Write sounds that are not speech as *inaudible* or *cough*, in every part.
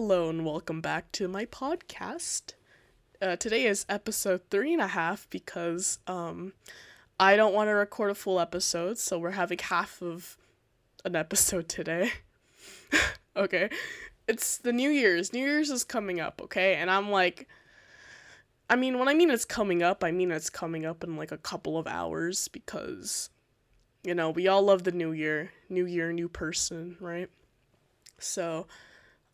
Hello and welcome back to my podcast. Uh, today is episode three and a half because um, I don't want to record a full episode, so we're having half of an episode *laughs* today. okay, it's the New Year's. New Year's is coming up, okay, and I'm like, I mean, when I mean it's coming up, I mean it's coming up in like a couple of hours because, you know, we all love the New Year, New Year, new person, right? So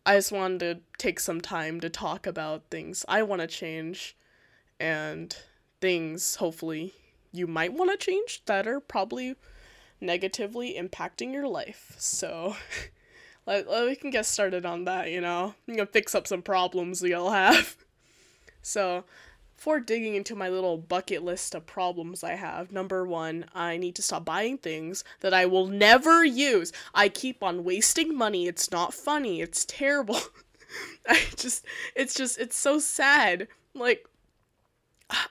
I just wanted to take some time to talk about things I want to change and things hopefully you might want to change that are probably negatively impacting your life. So *laughs* let, let, we can get started on that, you know. I'm gonna fix up some problems we all have. *laughs* So before digging into my little bucket list of problems I have, number one, I need to stop buying things that I will never use. I keep on wasting money. It's not funny. It's terrible. *laughs* I just, it's just, it's so sad. Like,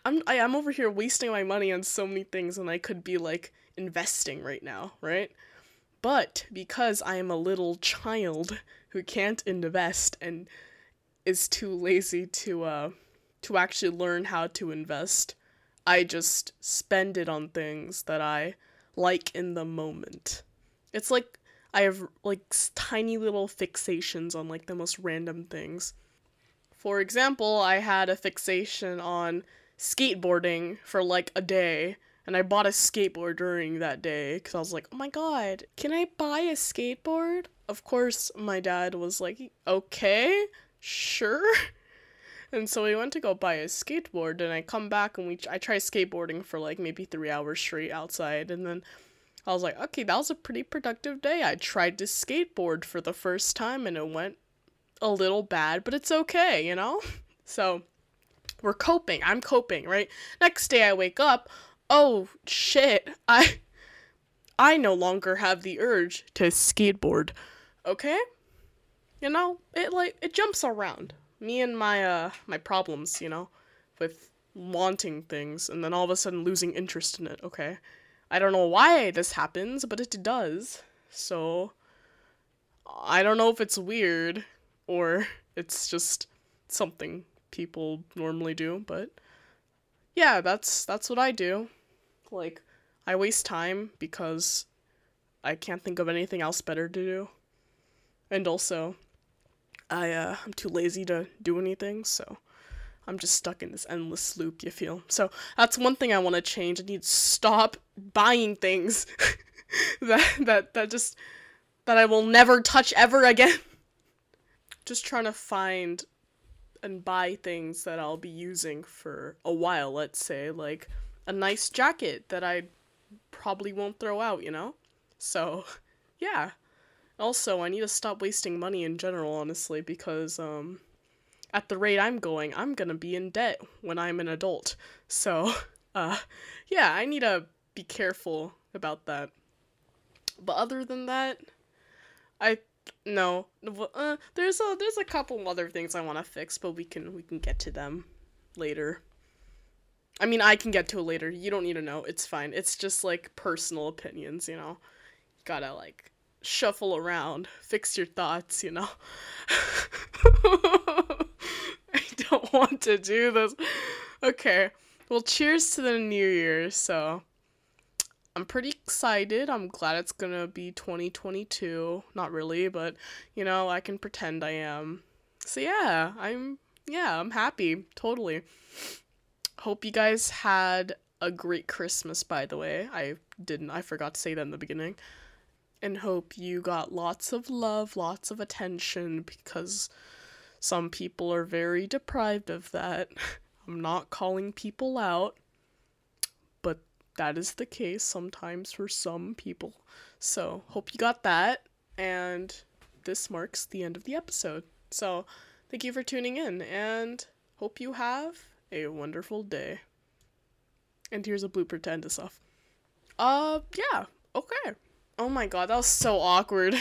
I'm, I, I'm over here wasting my money on so many things when I could be like investing right now, right? But because I am a little child who can't invest and is too lazy to, uh, to actually learn how to invest. I just spend it on things that I like in the moment. It's like I have like tiny little fixations on like the most random things. For example, I had a fixation on skateboarding for like a day, and I bought a skateboard during that day because I was like, oh my god, can I buy a skateboard? Of course, my dad was like, okay, sure. *laughs* And so we went to go buy a skateboard, and I come back and we I try skateboarding for like maybe three hours straight outside, and then I was like, okay, that was a pretty productive day. I tried to skateboard for the first time, and it went a little bad, but it's okay, you know. *laughs* So we're coping. I'm coping, right? Next day I wake up, oh shit, I I no longer have the urge to skateboard. Okay? You know, it like it jumps around me and my uh my problems, you know, with wanting things and then all of a sudden losing interest in it, okay? I don't know why this happens, but it does. So I don't know if it's weird or *laughs* it's just something people normally do, but yeah, that's that's what I do. Like I waste time because I can't think of anything else better to do. And also, I uh, I'm too lazy to do anything, so I'm just stuck in this endless loop, you feel. So that's one thing I want to change. I need to stop buying things *laughs* that that that just that I will never touch ever again. *laughs* just trying to find and buy things that I'll be using for a while, let's say, like a nice jacket that I probably won't throw out, you know? So, yeah. Also, I need to stop wasting money in general, honestly, because um, at the rate I'm going, I'm gonna be in debt when I'm an adult. So, *laughs* uh, yeah, I need to be careful about that. But other than that, I no, uh, there's a there's a couple other things I want to fix, but we can we can get to them later. I mean, I can get to it later. You don't need to know. It's fine. It's just like personal opinions, you know. Gotta like shuffle around, fix your thoughts, you know. *laughs* I don't want to do this. Okay. Well, cheers to the new year. So, I'm pretty excited. I'm glad it's going to be 2022. Not really, but you know, I can pretend I am. So, yeah, I'm yeah, I'm happy. Totally. Hope you guys had a great Christmas by the way. I didn't I forgot to say that in the beginning and hope you got lots of love, lots of attention because some people are very deprived of that. *laughs* I'm not calling people out, but that is the case sometimes for some people. So, hope you got that, and this marks the end of the episode. So, thank you for tuning in, and hope you have a wonderful day. And here's a blooper to end us off. Uh, yeah, okay. Oh my god, that was so awkward.